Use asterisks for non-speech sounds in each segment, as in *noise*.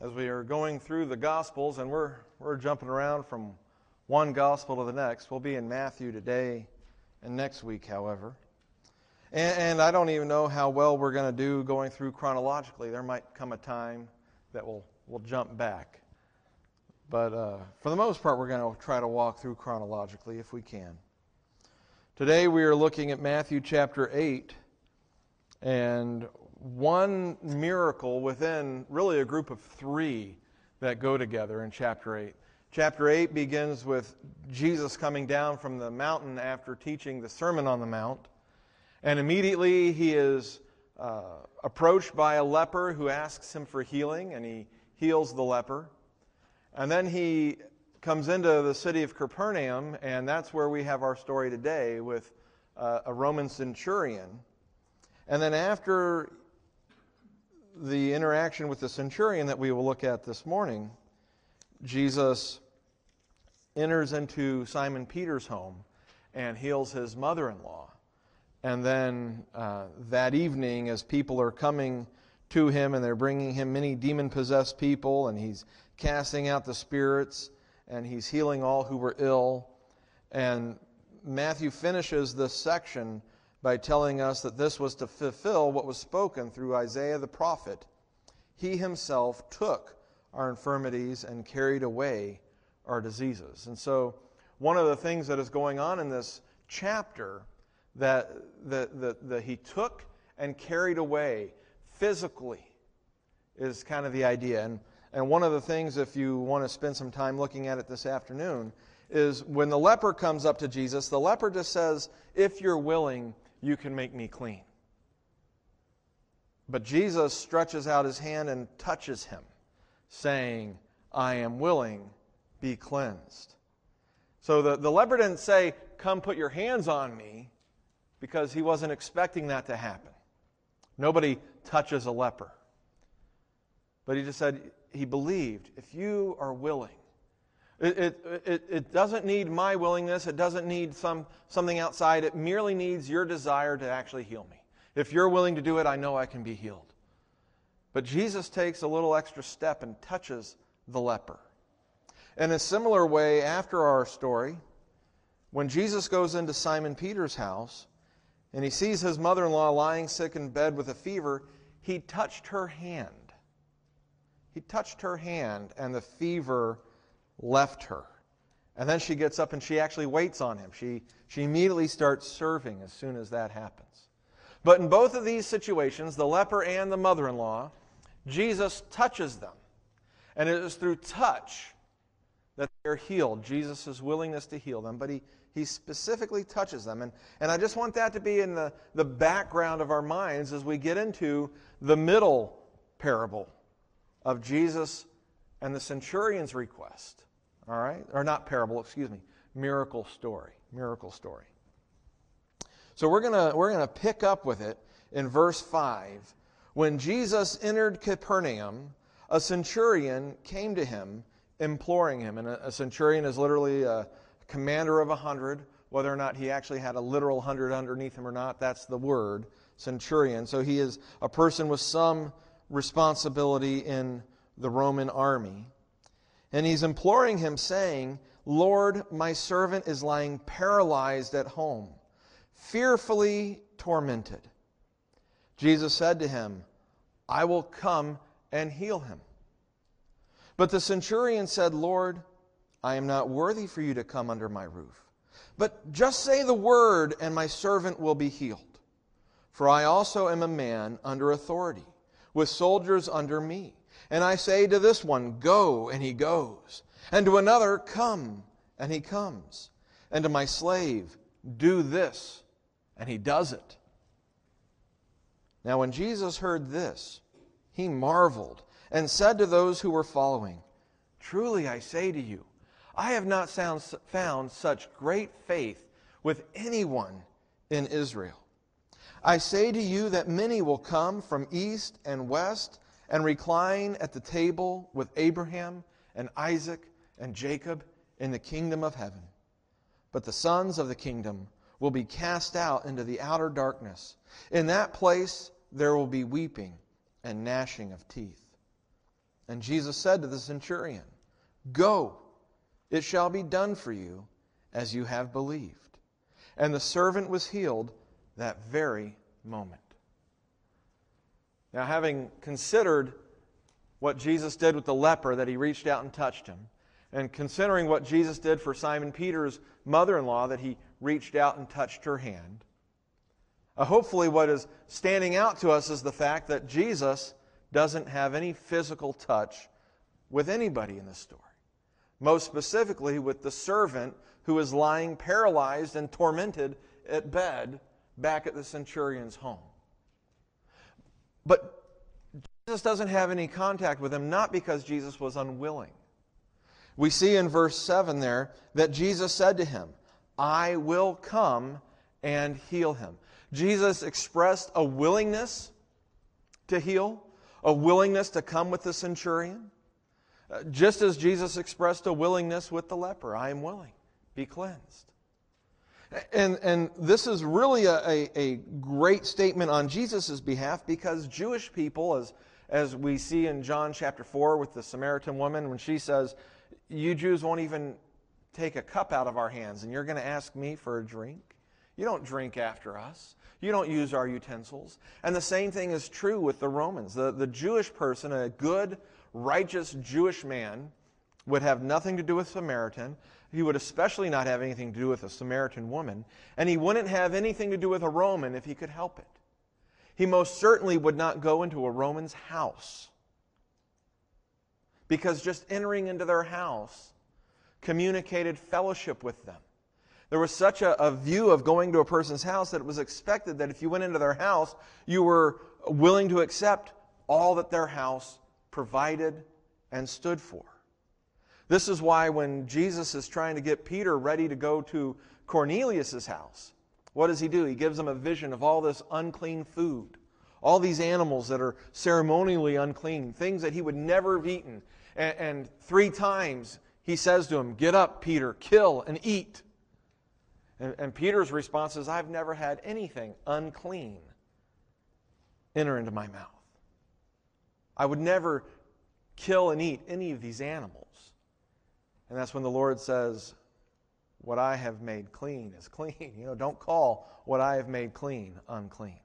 as we are going through the Gospels, and we're, we're jumping around from one Gospel to the next. We'll be in Matthew today and next week, however. And, and I don't even know how well we're going to do going through chronologically. There might come a time that we'll, we'll jump back. But uh, for the most part, we're going to try to walk through chronologically if we can. Today we are looking at Matthew chapter 8 and one miracle within really a group of three that go together in chapter 8. Chapter 8 begins with Jesus coming down from the mountain after teaching the Sermon on the Mount. And immediately he is uh, approached by a leper who asks him for healing, and he heals the leper. And then he comes into the city of Capernaum, and that's where we have our story today with uh, a Roman centurion. And then after the interaction with the centurion that we will look at this morning, Jesus enters into Simon Peter's home and heals his mother in law. And then uh, that evening, as people are coming to him and they're bringing him many demon possessed people, and he's casting out the spirits and he's healing all who were ill. And Matthew finishes this section by telling us that this was to fulfill what was spoken through Isaiah the prophet. He himself took our infirmities and carried away our diseases. And so, one of the things that is going on in this chapter that, that, that, that he took and carried away physically is kind of the idea. And, and one of the things, if you want to spend some time looking at it this afternoon, is when the leper comes up to Jesus, the leper just says, If you're willing, you can make me clean. But Jesus stretches out his hand and touches him, saying, I am willing, be cleansed. So the, the leper didn't say, Come put your hands on me, because he wasn't expecting that to happen. Nobody touches a leper. But he just said, He believed, if you are willing, it, it, it, it, doesn't need my willingness. It doesn't need some, something outside. It merely needs your desire to actually heal me. If you're willing to do it, I know I can be healed. But Jesus takes a little extra step and touches the leper. In a similar way, after our story, when Jesus goes into Simon Peter's house and he sees his mother in law lying sick in bed with a fever, he touched her hand. He touched her hand, and the fever left her. And then she gets up and she actually waits on him. She, she immediately starts serving as soon as that happens. But in both of these situations, the leper and the mother in law, Jesus touches them. And it is through touch that they're healed. Jesus' willingness to heal them, but he, he specifically touches them. And, and I just want that to be in the, the background of our minds as we get into the middle parable of Jesus and the centurion's request. All right? Or not parable, excuse me. Miracle story. Miracle story. So we're going to we're going to pick up with it in verse 5. When Jesus entered Capernaum, a centurion came to him imploring him. And a, a centurion is literally a commander of a hundred. Whether or not he actually had a literal hundred underneath him or not, that's the word, centurion. So he is a person with some responsibility in the Roman army. And he's imploring him, saying, Lord, my servant is lying paralyzed at home, fearfully tormented. Jesus said to him, I will come and heal him. But the centurion said, Lord, I am not worthy for you to come under my roof. But just say the word, and my servant will be healed. For I also am a man under authority, with soldiers under me. And I say to this one, Go, and he goes. And to another, Come, and he comes. And to my slave, Do this, and he does it. Now, when Jesus heard this, he marveled and said to those who were following, Truly I say to you, I have not found such great faith with anyone in Israel. I say to you that many will come from east and west and recline at the table with Abraham and Isaac and Jacob in the kingdom of heaven. But the sons of the kingdom will be cast out into the outer darkness. In that place there will be weeping and gnashing of teeth. And Jesus said to the centurion, Go, it shall be done for you as you have believed. And the servant was healed that very moment. Now, having considered what Jesus did with the leper, that he reached out and touched him, and considering what Jesus did for Simon Peter's mother in law, that he reached out and touched her hand, uh, hopefully, what is standing out to us is the fact that Jesus doesn't have any physical touch with anybody in this story. Most specifically, with the servant who is lying paralyzed and tormented at bed back at the centurion's home. But Jesus doesn't have any contact with him, not because Jesus was unwilling. We see in verse 7 there that Jesus said to him, I will come and heal him. Jesus expressed a willingness to heal, a willingness to come with the centurion, uh, just as Jesus expressed a willingness with the leper I am willing, be cleansed. And, and this is really a, a, a great statement on Jesus' behalf because Jewish people, as, as we see in John chapter 4 with the Samaritan woman, when she says, You Jews won't even take a cup out of our hands, and you're going to ask me for a drink? You don't drink after us. You don't use our utensils. And the same thing is true with the Romans. The, the Jewish person, a good, righteous Jewish man, would have nothing to do with Samaritan. He would especially not have anything to do with a Samaritan woman. And he wouldn't have anything to do with a Roman if he could help it. He most certainly would not go into a Roman's house. Because just entering into their house communicated fellowship with them. There was such a, a, view of going to a person's house that it was expected that if you went into their house, you were willing to accept all that their house provided and stood for. This is why when Jesus is trying to get Peter ready to go to Cornelius' house, what does he do? He gives him a vision of all this unclean food, all these animals that are ceremonially unclean, things that he would never have eaten. And, and three times he says to him, Get up, Peter, kill and eat. And, and Peter's response is, I've never had anything unclean enter into my mouth. I would never kill and eat any of these animals. And that's when the Lord says, What I have made clean is clean. *laughs* You know, don't call what I have made clean unclean.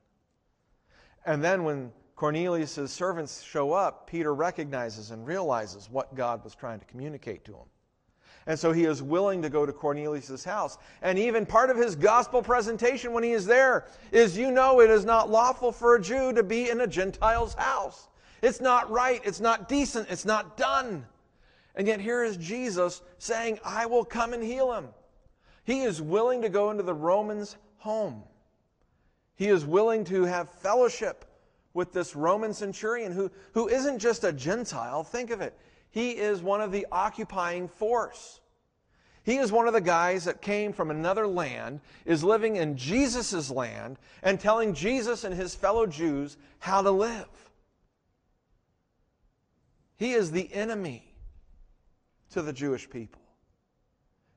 And then when Cornelius' servants show up, Peter recognizes and realizes what God was trying to communicate to him. And so he is willing to go to Cornelius' house. And even part of his gospel presentation when he is there is you know it is not lawful for a Jew to be in a Gentile's house. It's not right, it's not decent, it's not done. And yet here is Jesus saying, I will come and heal him. He is willing to go into the Roman's home. He is willing to have fellowship with this Roman centurion who, who isn't just a Gentile. Think of it. He is one of the occupying force. He is one of the guys that came from another land, is living in Jesus' land, and telling Jesus and his fellow Jews how to live. He is the enemy to the Jewish people.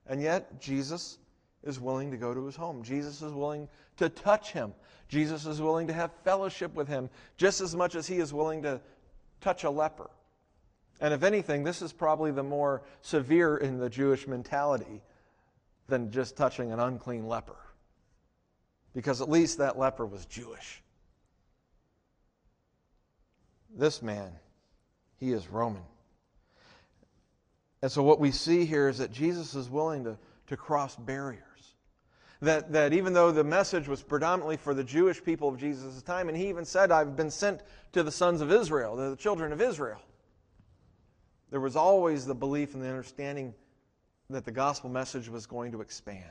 And yet, Jesus is willing to go to his home. Jesus is willing to touch him. Jesus is willing to have fellowship with him just as much as he is willing to touch a leper. And if anything, this is probably the more severe in the Jewish mentality than just touching an unclean leper. Because at least that leper was Jewish. This man, he is Roman. And so what we see here is that Jesus is willing to, to cross barriers. That, that even though the message was predominantly for the Jewish people of Jesus' time, and he even said, I've been sent to the sons of Israel, the children of Israel. There was always the belief and the understanding that the gospel message was going to expand,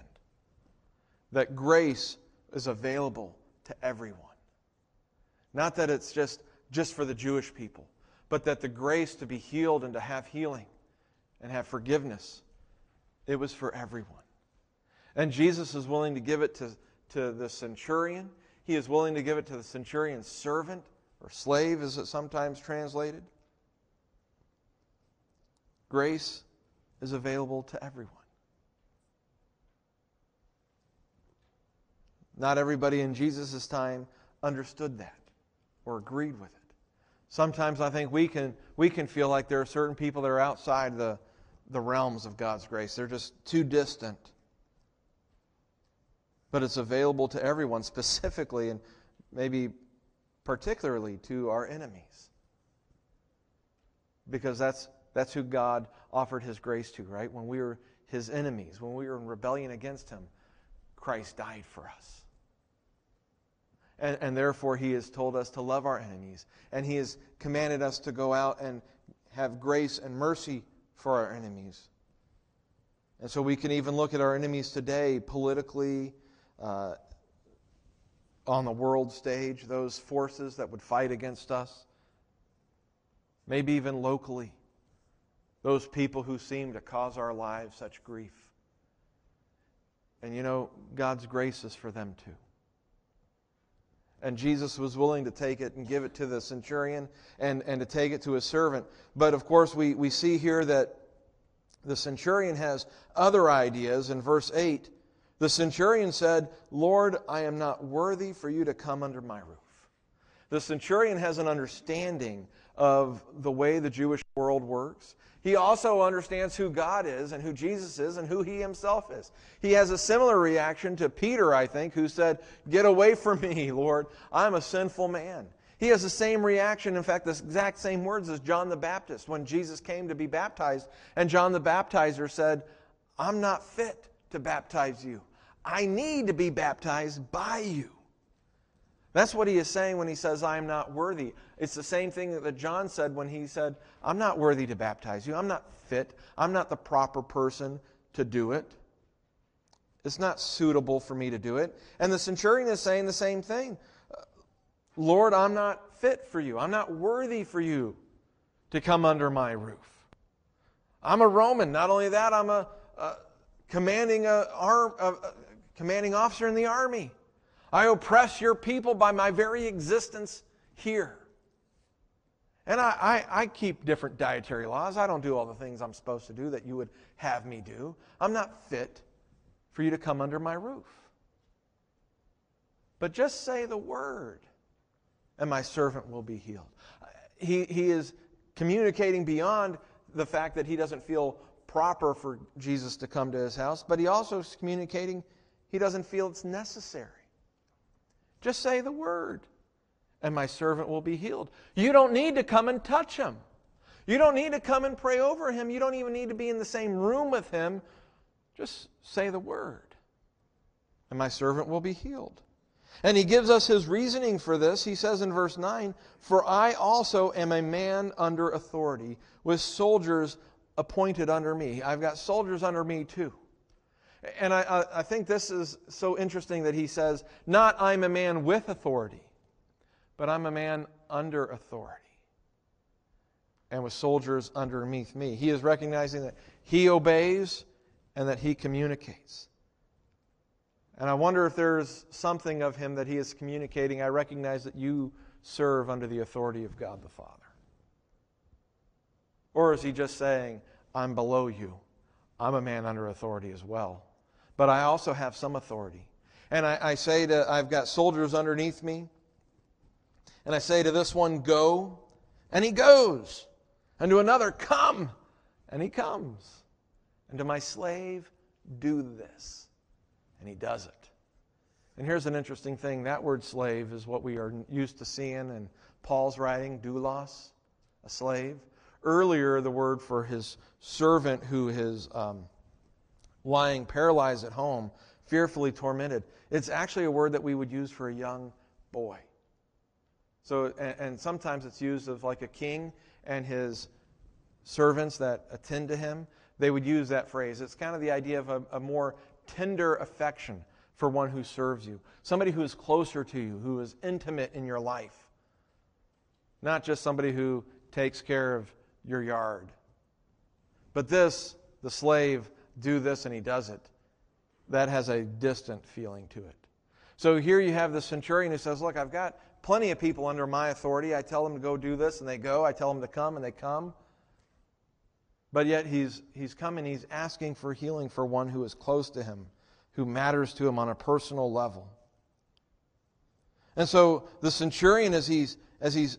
that grace is available to everyone. Not that it's just, just for the Jewish people, but that the grace to be healed and to have healing and have forgiveness, it was for everyone. And Jesus is willing to give it to, to the centurion. He is willing to give it to the centurion's servant or slave, as it sometimes translated. Grace is available to everyone. Not everybody in Jesus' time understood that or agreed with it. Sometimes I think we can, we can feel like there are certain people that are outside the, the realms of God's grace. They're just too distant. But it's available to everyone, specifically and maybe particularly to our enemies. Because that's, that's who God offered his grace to, right? When we were his enemies, when we were in rebellion against him, Christ died for us. And, and therefore, he has told us to love our enemies. And he has commanded us to go out and have grace and mercy for our enemies. And so we can even look at our enemies today, politically, uh, on the world stage, those forces that would fight against us. Maybe even locally, those people who seem to cause our lives such grief. And you know, God's grace is for them too. And Jesus was willing to take it and give it to the centurion and, and to take it to his servant. But of course, we, we see here that the centurion has other ideas. In verse 8, the centurion said, Lord, I am not worthy for you to come under my roof. The centurion has an understanding of the way the Jewish world works. He also understands who God is and who Jesus is and who he himself is. He has a similar reaction to Peter, I think, who said, Get away from me, Lord. I'm a sinful man. He has the same reaction, in fact, the exact same words as John the Baptist when Jesus came to be baptized. And John the Baptizer said, I'm not fit to baptize you. I need to be baptized by you. That's what he is saying when he says, I am not worthy. It's the same thing that John said when he said, I'm not worthy to baptize you. I'm not fit. I'm not the proper person to do it. It's not suitable for me to do it. And the centurion is saying the same thing Lord, I'm not fit for you. I'm not worthy for you to come under my roof. I'm a Roman. Not only that, I'm a, a commanding, a, a, a commanding officer in the army. I oppress your people by my very existence here. And I, I, I, keep different dietary laws. I don't do all the things I'm supposed to do that you would have me do. I'm not fit for you to come under my roof. But just say the word, and my servant will be healed. He, he is communicating beyond the fact that he doesn't feel proper for Jesus to come to his house, but he also is communicating he doesn't feel it's necessary. Just say the word, and my servant will be healed. You don't need to come and touch him. You don't need to come and pray over him. You don't even need to be in the same room with him. Just say the word, and my servant will be healed. And he gives us his reasoning for this. He says in verse 9, For I also am a man under authority, with soldiers appointed under me. I've got soldiers under me too. And I, I think this is so interesting that he says, Not I'm a man with authority, but I'm a man under authority and with soldiers underneath me. He is recognizing that he obeys and that he communicates. And I wonder if there's something of him that he is communicating. I recognize that you serve under the authority of God the Father. Or is he just saying, I'm below you? I'm a man under authority as well but I also have some authority. And I, I say to, I've got soldiers underneath me, and I say to this one, go, and he goes. And to another, come, and he comes. And to my slave, do this. And he does it. And here's an interesting thing that word slave is what we are used to seeing in Paul's writing, doulos, a slave. Earlier, the word for his servant who is um, lying paralyzed at home, fearfully tormented. It's actually a word that we would use for a young boy. So, and, and sometimes it's used of like a king and his servants that attend to him. They would use that phrase. It's kind of the idea of a, a more tender affection for one who serves you, somebody who is closer to you, who is intimate in your life, not just somebody who takes care of your yard. But this, the slave, do this and he does it, that has a distant feeling to it. So here you have the centurion who says, Look, I've got plenty of people under my authority. I tell them to go do this and they go. I tell them to come and they come. But yet he's, he's coming, he's asking for healing for one who is close to him, who matters to him on a personal level. And so the centurion, as he's, as he's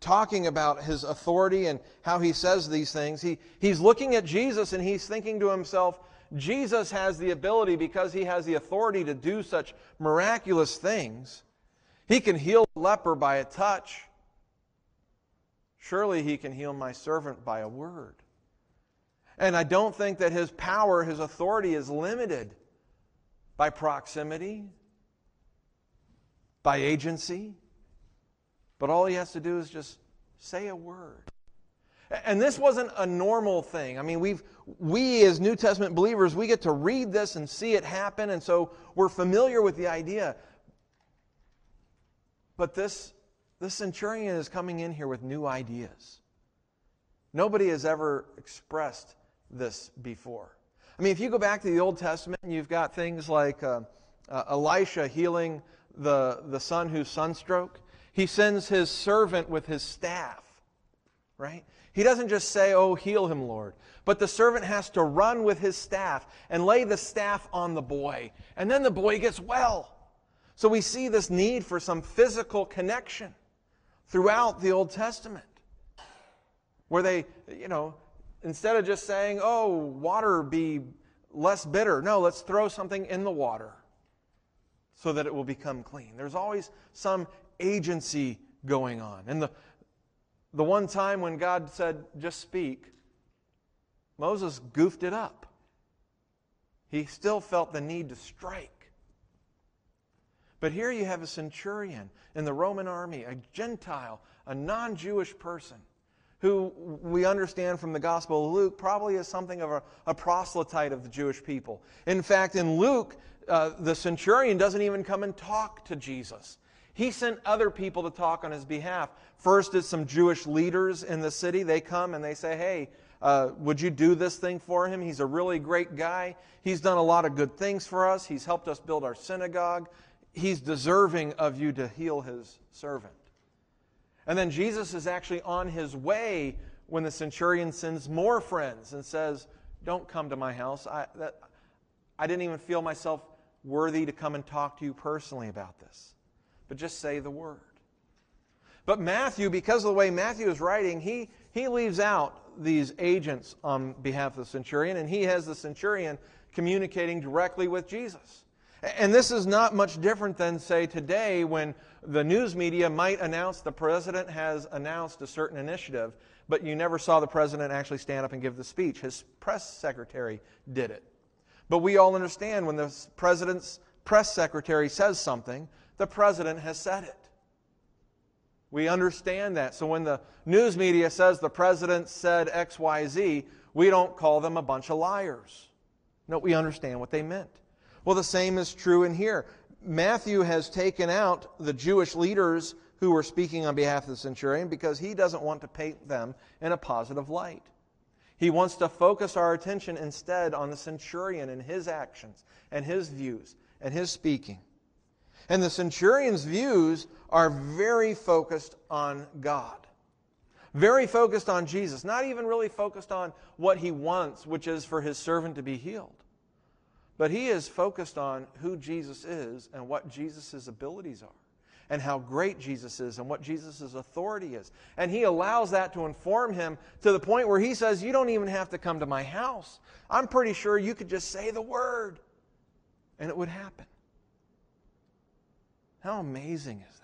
talking about his authority and how he says these things, he, he's looking at Jesus and he's thinking to himself, Jesus has the ability, because he has the authority to do such miraculous things, he can heal a leper by a touch. Surely he can heal my servant by a word. And I don't think that his power, his authority is limited by proximity, by agency. But all he has to do is just say a word. And this wasn't a normal thing. I mean, we've, we as New Testament believers, we get to read this and see it happen, and so we're familiar with the idea. But this, this centurion is coming in here with new ideas. Nobody has ever expressed this before. I mean, if you go back to the Old Testament, you've got things like uh, uh, Elisha healing the, the son who's sunstroke. He sends his servant with his staff, right? He doesn't just say, Oh, heal him, Lord. But the servant has to run with his staff and lay the staff on the boy. And then the boy gets well. So we see this need for some physical connection throughout the Old Testament. Where they, you know, instead of just saying, oh, water be less bitter, no, let's throw something in the water so that it will become clean. There's always some agency going on. And the, the one time when God said, just speak, Moses goofed it up. He still felt the need to strike. But here you have a centurion in the Roman army, a Gentile, a non Jewish person, who we understand from the Gospel of Luke probably is something of a, a proselyte of the Jewish people. In fact, in Luke, uh, the centurion doesn't even come and talk to Jesus. He sent other people to talk on his behalf. First, it's some Jewish leaders in the city. They come and they say, Hey, uh, would you do this thing for him? He's a really great guy. He's done a lot of good things for us. He's helped us build our synagogue. He's deserving of you to heal his servant. And then Jesus is actually on his way when the centurion sends more friends and says, Don't come to my house. I, that, I didn't even feel myself worthy to come and talk to you personally about this, but just say the word. But Matthew, because of the way Matthew is writing, he, he leaves out these agents on behalf of the centurion, and he has the centurion communicating directly with Jesus. And this is not much different than, say, today when the news media might announce the president has announced a certain initiative, but you never saw the president actually stand up and give the speech. His press secretary did it. But we all understand when the president's press secretary says something, the president has said it. We understand that. So when the news media says the president said XYZ, we don't call them a bunch of liars. No, we understand what they meant. Well, the same is true in here. Matthew has taken out the Jewish leaders who were speaking on behalf of the centurion because he doesn't want to paint them in a positive light. He wants to focus our attention instead on the centurion and his actions and his views and his speaking. And the centurion's views are very focused on God, very focused on Jesus, not even really focused on what he wants, which is for his servant to be healed. But he is focused on who Jesus is and what Jesus' abilities are, and how great Jesus is and what Jesus' authority is. And he allows that to inform him to the point where he says, You don't even have to come to my house. I'm pretty sure you could just say the word, and it would happen. How amazing is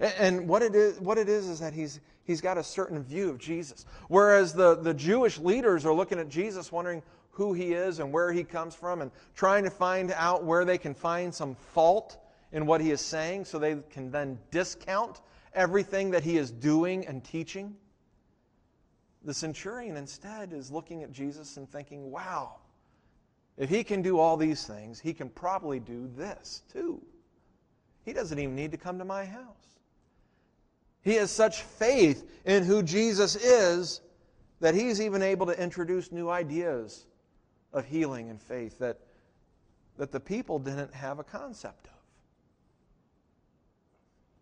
that? And what it is, what it is, is that he's, he's got a certain view of Jesus. Whereas the, the Jewish leaders are looking at Jesus wondering, who he is and where he comes from and trying to find out where they can find some fault in what he is saying so they can then discount everything that he is doing and teaching. The centurion instead is looking at Jesus and thinking, wow, if he can do all these things, he can probably do this too. He doesn't even need to come to my house. He has such faith in who Jesus is that he's even able to introduce new ideas of healing and faith that, that the people didn't have a concept of.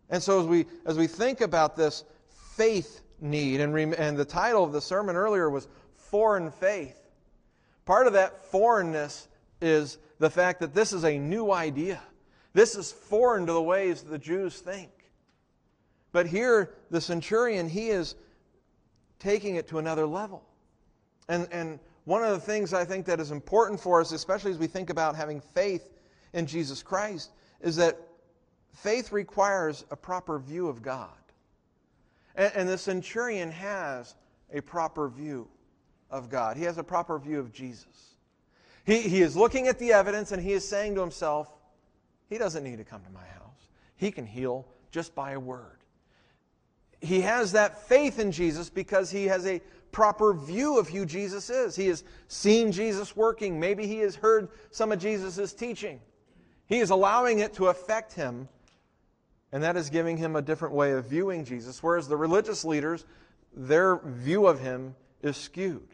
And so as we, as we think about this faith need, and, and the title of the sermon earlier was Foreign Faith, part of that foreignness is the fact that this is a new idea. This is foreign to the ways the Jews think. But here, the centurion, he is taking it to another level. And, and one of the things I think that is important for us, especially as we think about having faith in Jesus Christ, is that faith requires a proper view of God. And, and the centurion has a proper view of God, he has a proper view of Jesus. He, he is looking at the evidence and he is saying to himself, He doesn't need to come to my house. He can heal just by a word. He has that faith in Jesus because he has a proper view of who Jesus is. He has seen Jesus working. Maybe he has heard some of Jesus' teaching. He is allowing it to affect him, and that is giving him a different way of viewing Jesus. Whereas the religious leaders, their view of him is skewed.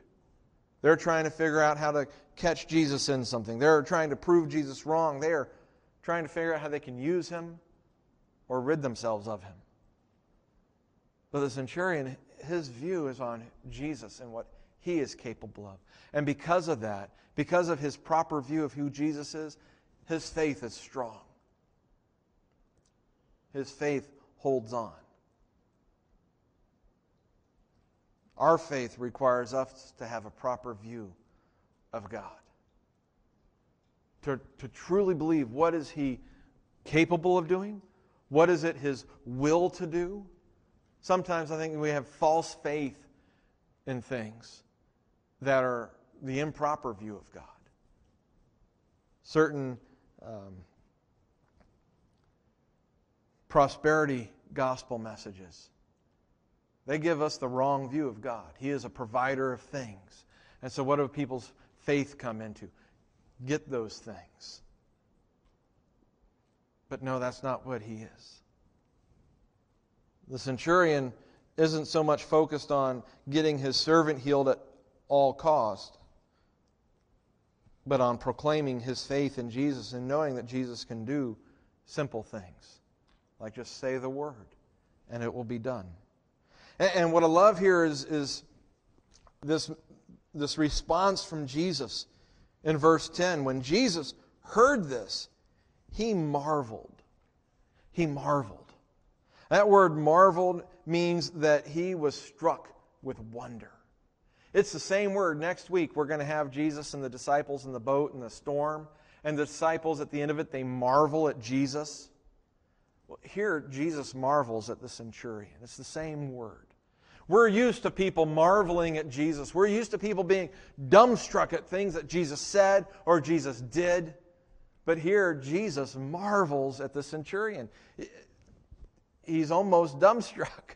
They're trying to figure out how to catch Jesus in something, they're trying to prove Jesus wrong. They are trying to figure out how they can use him or rid themselves of him. But the centurion, his view is on Jesus and what he is capable of. And because of that, because of his proper view of who Jesus is, his faith is strong. His faith holds on. Our faith requires us to have a proper view of God. To, to truly believe what is he capable of doing? What is it his will to do? Sometimes I think we have false faith in things that are the improper view of God. Certain um, prosperity gospel messages, they give us the wrong view of God. He is a provider of things. And so, what do people's faith come into? Get those things. But no, that's not what He is. The centurion isn't so much focused on getting his servant healed at all cost, but on proclaiming his faith in Jesus and knowing that Jesus can do simple things, like just say the word, and it will be done. And, and what I love here is, is this, this response from Jesus in verse 10. When Jesus heard this, he marveled. He marveled. That word marveled means that he was struck with wonder. It's the same word. Next week, we're going to have Jesus and the disciples in the boat in the storm. And the disciples, at the end of it, they marvel at Jesus. Well, here, Jesus marvels at the centurion. It's the same word. We're used to people marveling at Jesus. We're used to people being dumbstruck at things that Jesus said or Jesus did. But here, Jesus marvels at the centurion he's almost dumbstruck.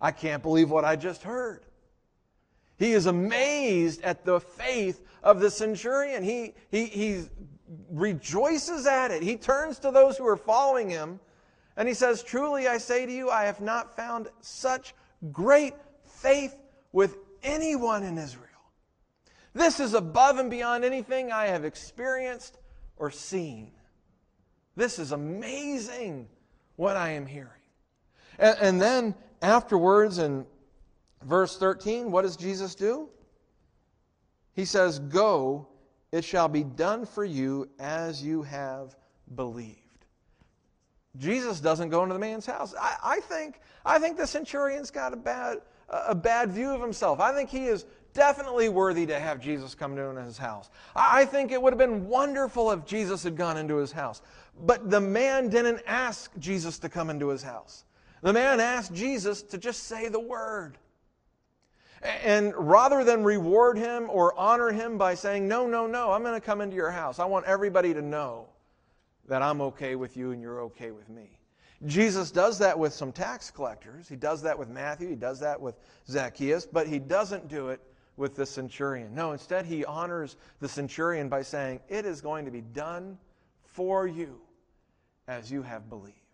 I can't believe what I just heard. He is amazed at the faith of the centurion. He, he, he rejoices at it. He turns to those who are following him and he says, Truly I say to you, I have not found such great faith with anyone in Israel. This is above and beyond anything I have experienced or seen. This is amazing what I am hearing. And, and then afterwards, in verse 13, what does Jesus do? He says, Go, it shall be done for you as you have believed. Jesus doesn't go into the man's house. I, I, think, I think the centurion's got a bad, a bad view of himself. I think he is definitely worthy to have Jesus come to his house. I think it would have been wonderful if Jesus had gone into his house. But the man didn't ask Jesus to come into his house. The man asked Jesus to just say the word. And rather than reward him or honor him by saying, No, no, no, I'm going to come into your house, I want everybody to know that I'm okay with you and you're okay with me. Jesus does that with some tax collectors. He does that with Matthew. He does that with Zacchaeus, but he doesn't do it with the centurion. No, instead, he honors the centurion by saying, It is going to be done for you as you have believed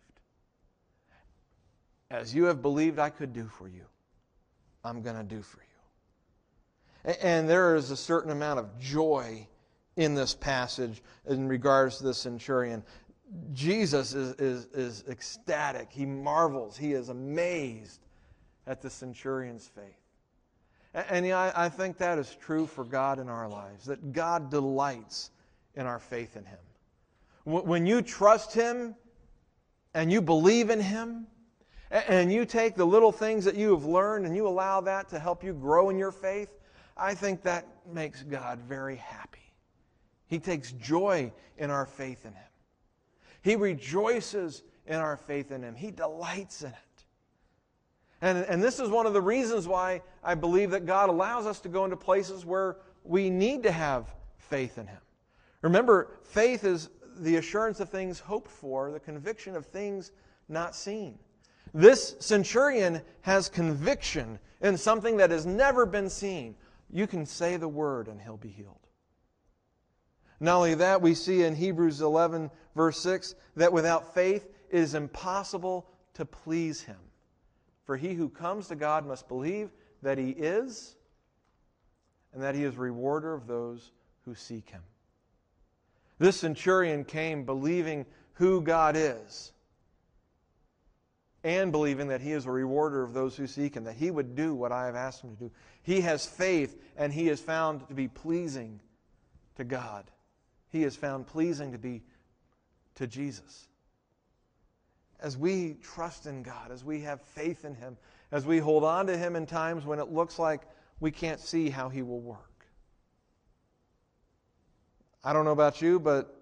as you have believed I could do for you, I'm going to do for you. And there is a certain amount of joy in this passage in regards to the centurion. Jesus is, is, is ecstatic. He marvels. He is amazed at the centurion's faith. And, and I, I think that is true for God in our lives, that God delights in our faith in Him. When you trust Him and you believe in Him, and you take the little things that you have learned and you allow that to help you grow in your faith, I think that makes God very happy. He takes joy in our faith in Him. He rejoices in our faith in Him. He delights in it. And, and this is one of the reasons why I believe that God allows us to go into places where we need to have faith in Him. Remember, faith is the assurance of things hoped for, the conviction of things not seen. This centurion has conviction in something that has never been seen. You can say the word and he'll be healed. Not only that, we see in Hebrews 11, verse 6, that without faith it is impossible to please him. For he who comes to God must believe that he is, and that he is rewarder of those who seek him. This centurion came believing who God is and believing that he is a rewarder of those who seek him, that he would do what I have asked him to do. He has faith and he is found to be pleasing to God. He is found pleasing to be to Jesus. As we trust in God, as we have faith in him, as we hold on to him in times when it looks like we can't see how he will work. I don't know about you, but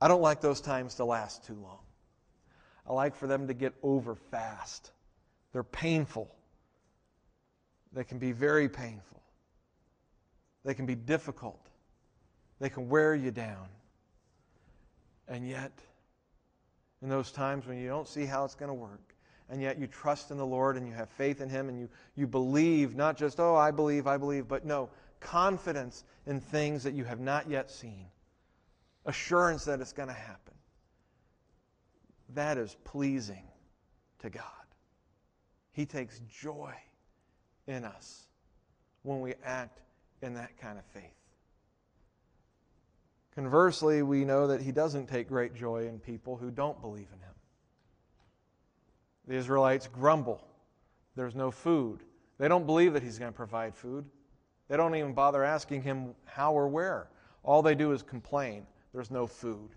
I don't like those times to last too long. I like for them to get over fast. They're painful. They can be very painful. They can be difficult. They can wear you down. And yet, in those times when you don't see how it's going to work, and yet you trust in the Lord and you have faith in Him and you, you believe, not just, oh, I believe, I believe, but no, confidence in things that you have not yet seen, assurance that it's going to happen. That is pleasing to God. He takes joy in us when we act in that kind of faith. Conversely, we know that He doesn't take great joy in people who don't believe in Him. The Israelites grumble. There's no food. They don't believe that He's going to provide food. They don't even bother asking him how or where. All they do is complain. There's no food.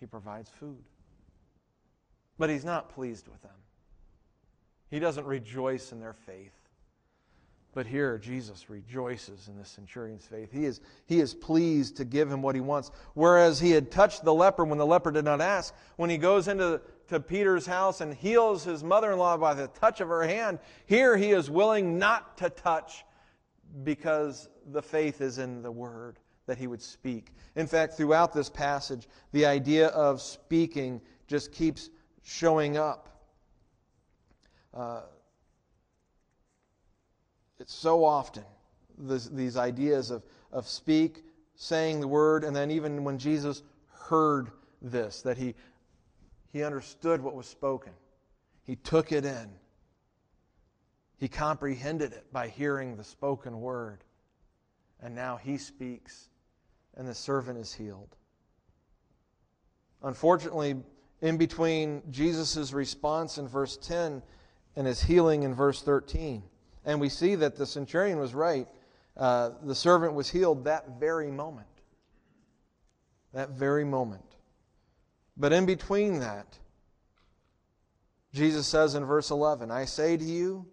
He provides food. But he's not pleased with them. He doesn't rejoice in their faith. But here, Jesus rejoices in the centurion's faith. He is, he is pleased to give him what he wants. Whereas he had touched the leper when the leper did not ask, when he goes into to Peter's house and heals his mother in law by the touch of her hand, here he is willing not to touch because the faith is in the word that he would speak. In fact, throughout this passage, the idea of speaking just keeps showing up. Uh, it's so often this, these ideas of, of speak, saying the word, and then even when Jesus heard this, that he, he understood what was spoken, he took it in. He comprehended it by hearing the spoken word. And now he speaks, and the servant is healed. Unfortunately, in between Jesus' response in verse 10 and his healing in verse 13, and we see that the centurion was right. Uh, the servant was healed that very moment. That very moment. But in between that, Jesus says in verse 11, I say to you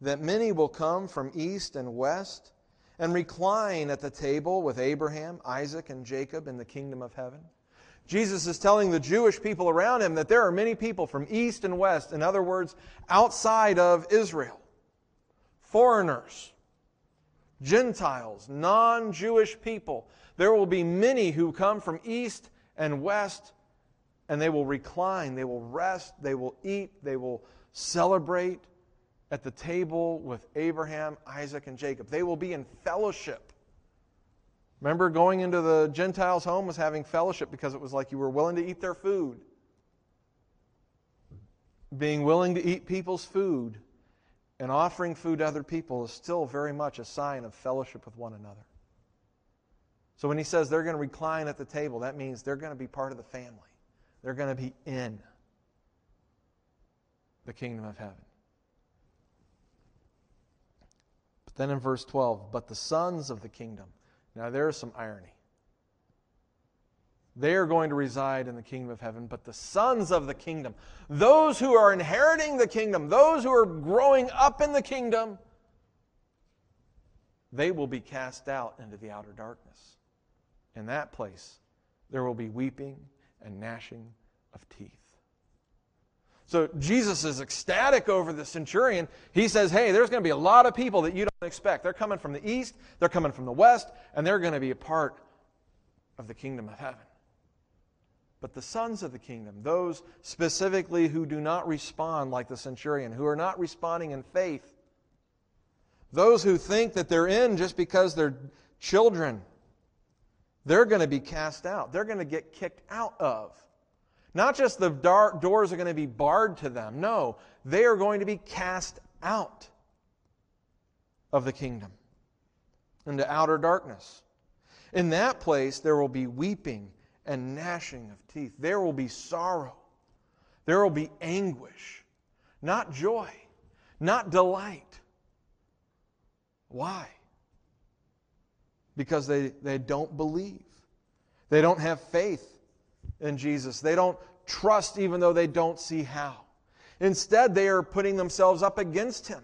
that many will come from east and west and recline at the table with Abraham, Isaac, and Jacob in the kingdom of heaven. Jesus is telling the Jewish people around him that there are many people from east and west, in other words, outside of Israel foreigners, Gentiles, non Jewish people. There will be many who come from east and west, and they will recline, they will rest, they will eat, they will celebrate at the table with Abraham, Isaac, and Jacob. They will be in fellowship. Remember, going into the Gentiles' home was having fellowship because it was like you were willing to eat their food. Being willing to eat people's food and offering food to other people is still very much a sign of fellowship with one another. So when he says they're going to recline at the table, that means they're going to be part of the family. They're going to be in the kingdom of heaven. But then in verse 12, but the sons of the kingdom. Now there's some irony. they are going to reside in the kingdom of heaven. But the sons of the kingdom, those who are inheriting the kingdom, those who are growing up in the kingdom, they will be cast out into the outer darkness. In that place, there will be weeping and gnashing of teeth. So Jesus is ecstatic over the centurion. He says, Hey, there's going to be a lot of people that you don't expect. They're coming from the east, they're coming from the west, and they're going to be a part of the kingdom of heaven. But the sons of the kingdom, those specifically who do not respond like the centurion, who are not responding in faith, those who think that they're in just because they're children, they're going to be cast out. They're going to get kicked out of. Not just the doors are going to be barred to them. No, they are going to be cast out of the kingdom into outer darkness. In that place, there will be weeping and gnashing of teeth. There will be sorrow. There will be anguish, not joy, not delight. Why? Because they, they don't believe. They don't have faith in Jesus. They don't trust even though they don't see how. Instead, they are putting themselves up against Him.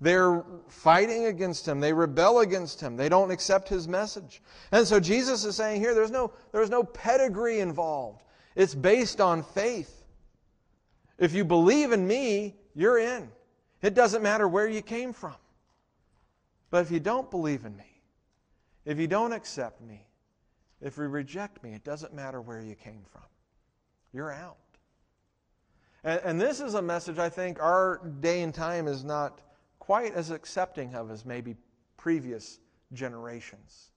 They're fighting against him. They rebel against him. They don't accept his message. And so Jesus is saying here there's no, there's no pedigree involved. It's based on faith. If you believe in me, you're in. It doesn't matter where you came from. But if you don't believe in me, if you don't accept me, if you reject me, it doesn't matter where you came from. You're out. And, this is a message I think our day and time is not quite as accepting of as maybe previous generations.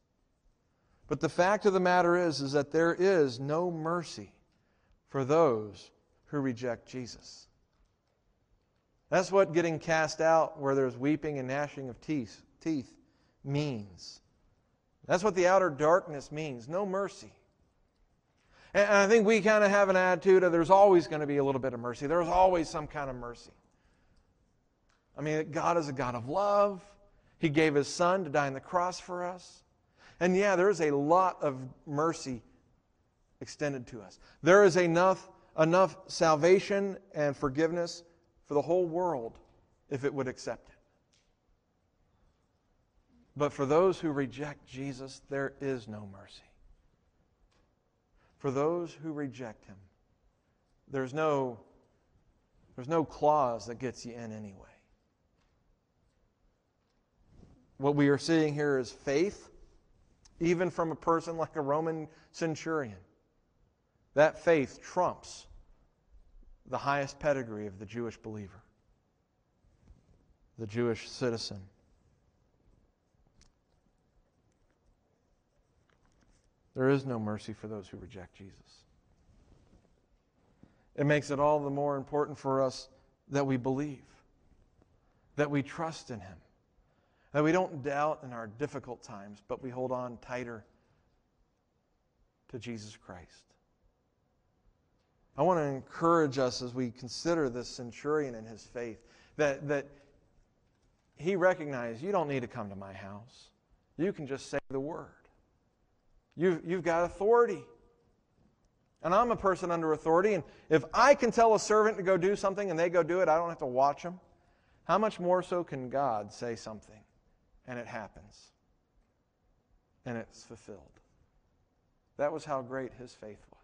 But the fact of the matter is, is that there is no mercy for those who reject Jesus. That's what getting cast out where there's weeping and gnashing of teeth, teeth means. That's what the outer darkness means no mercy. And I think we kind of have an attitude of there's always going to be a little bit of mercy. There's always some kind of mercy. I mean, God is a God of love. He gave His Son to die on the cross for us. And yeah, there is a lot of mercy extended to us. There is enough, enough salvation and forgiveness for the whole world if it would accept it. But for those who reject Jesus, there is no mercy. For those who reject Him, there's no, there's no clause that gets you in anyway. What we are seeing here is faith, even from a person like a Roman centurion. That faith trumps the highest pedigree of the Jewish believer, the Jewish citizen. There is no mercy for those who reject Jesus. It makes it all the more important for us that we believe, that we trust in Him that we don't doubt in our difficult times, but we hold on tighter to Jesus Christ. I want to encourage us as we consider this centurion and his faith that, that he recognized you don't need to come to my house. You can just say the word. You've, you've got authority. And I'm a person under authority, and if I can tell a servant to go do something and they go do it, I don't have to watch them. How much more so can God say something and it happens. And it's fulfilled. That was how great his faith was.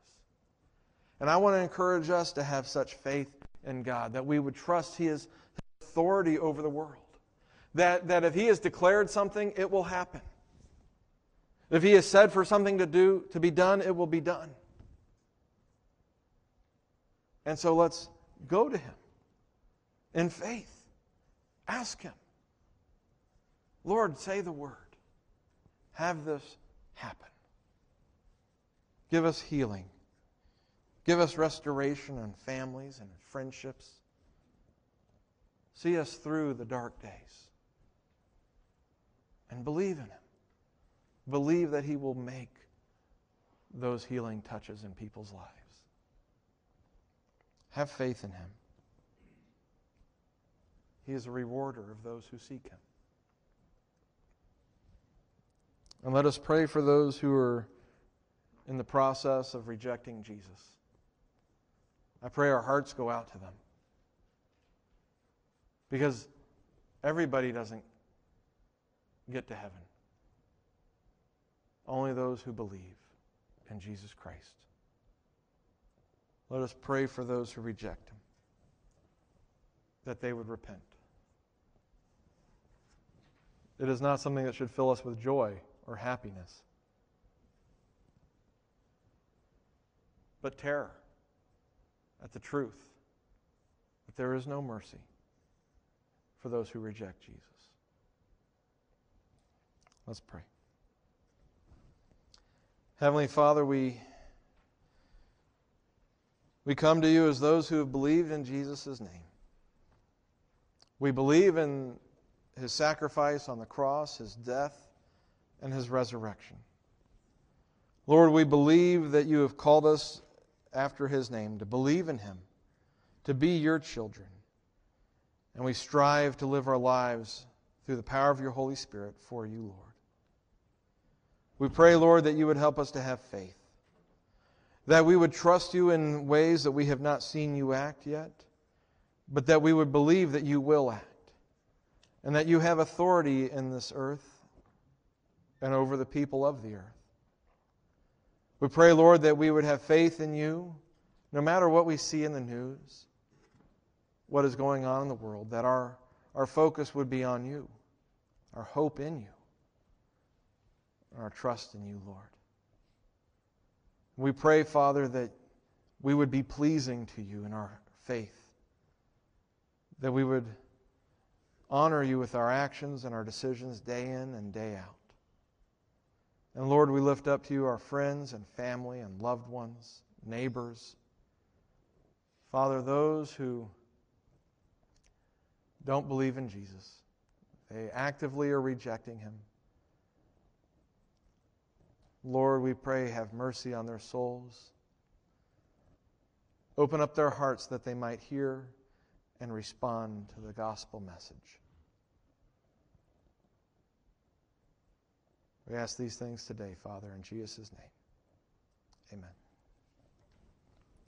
And I want to encourage us to have such faith in God that we would trust his authority over the world. That, that if he has declared something, it will happen. If he has said for something to do to be done, it will be done. And so let's go to him in faith. Ask him. Lord, say the word. Have this happen. Give us healing. Give us restoration in families and friendships. See us through the dark days. And believe in Him. Believe that He will make those healing touches in people's lives. Have faith in Him. He is a rewarder of those who seek Him. And let us pray for those who are in the process of rejecting Jesus. I pray our hearts go out to them. Because everybody doesn't get to heaven, only those who believe in Jesus Christ. Let us pray for those who reject him, that they would repent. It is not something that should fill us with joy or happiness, but terror at the truth that there is no mercy for those who reject Jesus. Let's pray. Heavenly Father, we, we come to you as those who have believed in Jesus' name. We believe in his sacrifice on the cross, his death, and his resurrection. Lord, we believe that you have called us after his name to believe in him, to be your children. And we strive to live our lives through the power of your Holy Spirit for you, Lord. We pray, Lord, that you would help us to have faith, that we would trust you in ways that we have not seen you act yet, but that we would believe that you will act, and that you have authority in this earth and over the people of the earth. We pray, Lord, that we would have faith in you no matter what we see in the news, what is going on in the world, that our, our focus would be on you, our hope in you our trust in you, Lord. We pray, Father, that we would be pleasing to you in our faith, that we would honor you with our actions and our decisions day in and day out. And Lord, we lift up to you our friends and family and loved ones, neighbors. Father, those who don't believe in Jesus, they actively are rejecting him. Lord, we pray, have mercy on their souls. Open up their hearts that they might hear and respond to the gospel message. We ask these things today, Father, in Jesus' name. Amen.